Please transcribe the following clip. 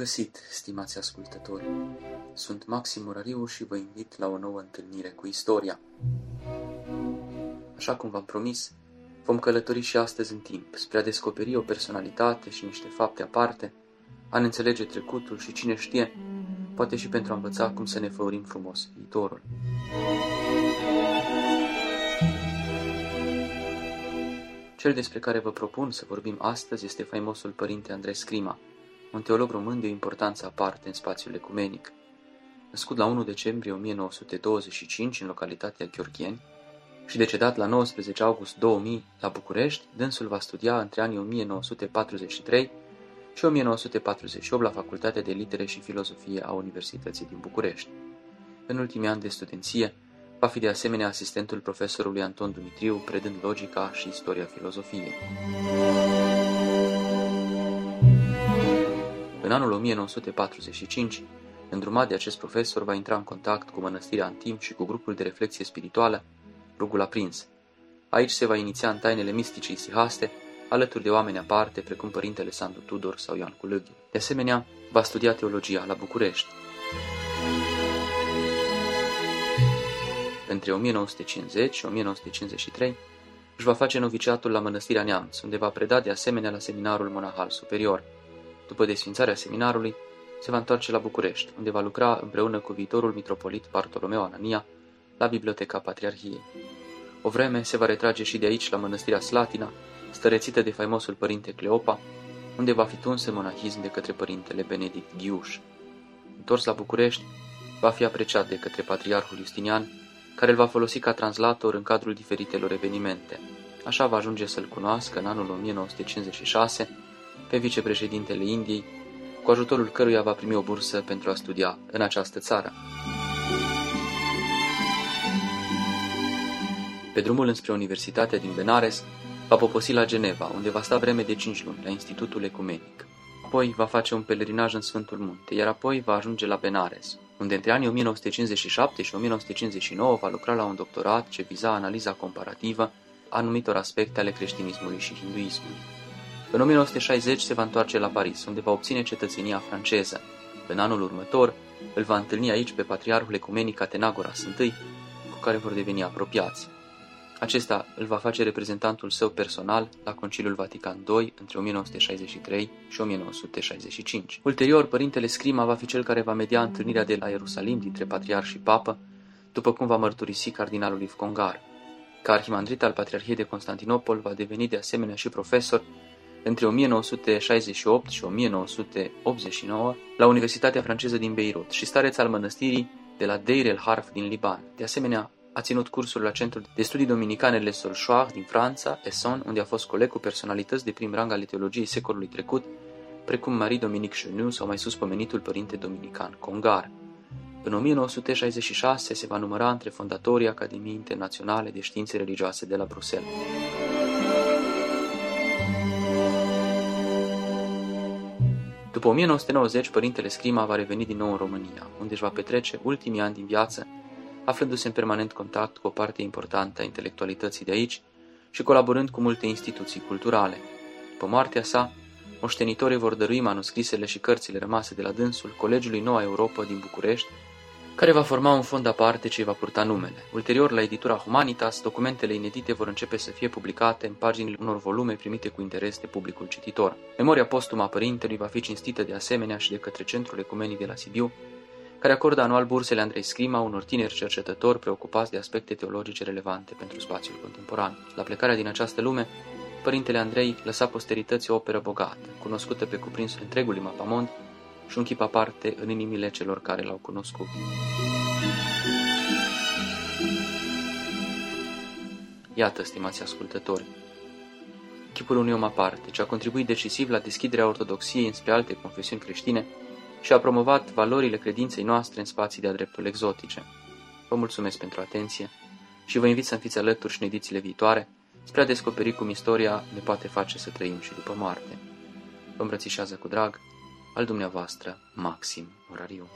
găsit, stimați ascultători! Sunt Maxim Murariu și vă invit la o nouă întâlnire cu istoria. Așa cum v-am promis, vom călători și astăzi în timp, spre a descoperi o personalitate și niște fapte aparte, a ne înțelege trecutul și cine știe, poate și pentru a învăța cum să ne făurim frumos viitorul. Cel despre care vă propun să vorbim astăzi este faimosul părinte Andrei Scrima, un teolog român de o importanță aparte în spațiul ecumenic. Născut la 1 decembrie 1925 în localitatea Gheorgheni și decedat la 19 august 2000 la București, dânsul va studia între anii 1943 și 1948 la Facultatea de Litere și Filozofie a Universității din București. În ultimii ani de studenție, va fi de asemenea asistentul profesorului Anton Dumitriu, predând logica și istoria filozofiei. În anul 1945, îndrumat de acest profesor, va intra în contact cu mănăstirea Antim și cu grupul de reflexie spirituală, Rugul Aprins. Aici se va iniția în tainele mistice isihaste, alături de oameni aparte, precum părintele Sandu Tudor sau Ioan Culăghiu. De asemenea, va studia teologia la București. Între 1950 și 1953 își va face noviciatul la Mănăstirea Neamț, unde va preda de asemenea la seminarul monahal superior. După desfințarea seminarului, se va întoarce la București, unde va lucra împreună cu viitorul mitropolit Bartolomeu Anania la Biblioteca Patriarhiei. O vreme se va retrage și de aici la mănăstirea Slatina, stărețită de faimosul părinte Cleopa, unde va fi tuns în monahism de către părintele Benedict Ghiuș. Întors la București, va fi apreciat de către patriarhul Justinian, care îl va folosi ca translator în cadrul diferitelor evenimente. Așa va ajunge să-l cunoască în anul 1956 pe vicepreședintele Indiei, cu ajutorul căruia va primi o bursă pentru a studia în această țară. Pe drumul înspre Universitatea din Benares, va poposi la Geneva, unde va sta vreme de 5 luni, la Institutul Ecumenic. Apoi va face un pelerinaj în Sfântul Munte, iar apoi va ajunge la Benares, unde între anii 1957 și 1959 va lucra la un doctorat ce viza analiza comparativă a anumitor aspecte ale creștinismului și hinduismului. În 1960 se va întoarce la Paris, unde va obține cetățenia franceză. În anul următor, îl va întâlni aici pe patriarhul ecumenic Atenagoras I, cu care vor deveni apropiați. Acesta îl va face reprezentantul său personal la Conciliul Vatican II între 1963 și 1965. Ulterior, părintele Scrima va fi cel care va media întâlnirea de la Ierusalim dintre patriarh și papă, după cum va mărturisi cardinalul Yves Congar. Ca arhimandrit al Patriarhiei de Constantinopol va deveni de asemenea și profesor între 1968 și 1989 la Universitatea franceză din Beirut și stareț al mănăstirii de la Deir el Harf din Liban. De asemenea, a ținut cursuri la Centrul de Studii Dominicane Le Solchoir din Franța, Essonne, unde a fost coleg cu personalități de prim rang ale teologiei secolului trecut, precum Marie-Dominique Chenu sau mai sus pomenitul părinte dominican Congar. În 1966 se va număra între fondatorii Academiei Internaționale de Științe Religioase de la Bruxelles. După 1990, părintele Scrima va reveni din nou în România, unde își va petrece ultimii ani din viață, aflându-se în permanent contact cu o parte importantă a intelectualității de aici și colaborând cu multe instituții culturale. După moartea sa, moștenitorii vor dărui manuscrisele și cărțile rămase de la dânsul Colegiului Noua Europa din București, care va forma un fond aparte ce va purta numele. Ulterior, la editura Humanitas, documentele inedite vor începe să fie publicate în paginile unor volume primite cu interes de publicul cititor. Memoria postumă a părintelui va fi cinstită de asemenea și de către Centrul Ecumenic de la Sibiu, care acordă anual bursele Andrei Scrima unor tineri cercetători preocupați de aspecte teologice relevante pentru spațiul contemporan. La plecarea din această lume, Părintele Andrei lăsa posterității o operă bogată, cunoscută pe cuprinsul întregului mapamond și un chip aparte în inimile celor care l-au cunoscut. Iată, stimați ascultători, chipul unui om aparte, ce a contribuit decisiv la deschiderea ortodoxiei înspre alte confesiuni creștine și a promovat valorile credinței noastre în spații de-a dreptul exotice. Vă mulțumesc pentru atenție și vă invit să fiți alături și în edițiile viitoare spre a descoperi cum istoria ne poate face să trăim și după moarte. Vă îmbrățișează cu drag al dumneavoastră Maxim Orariu.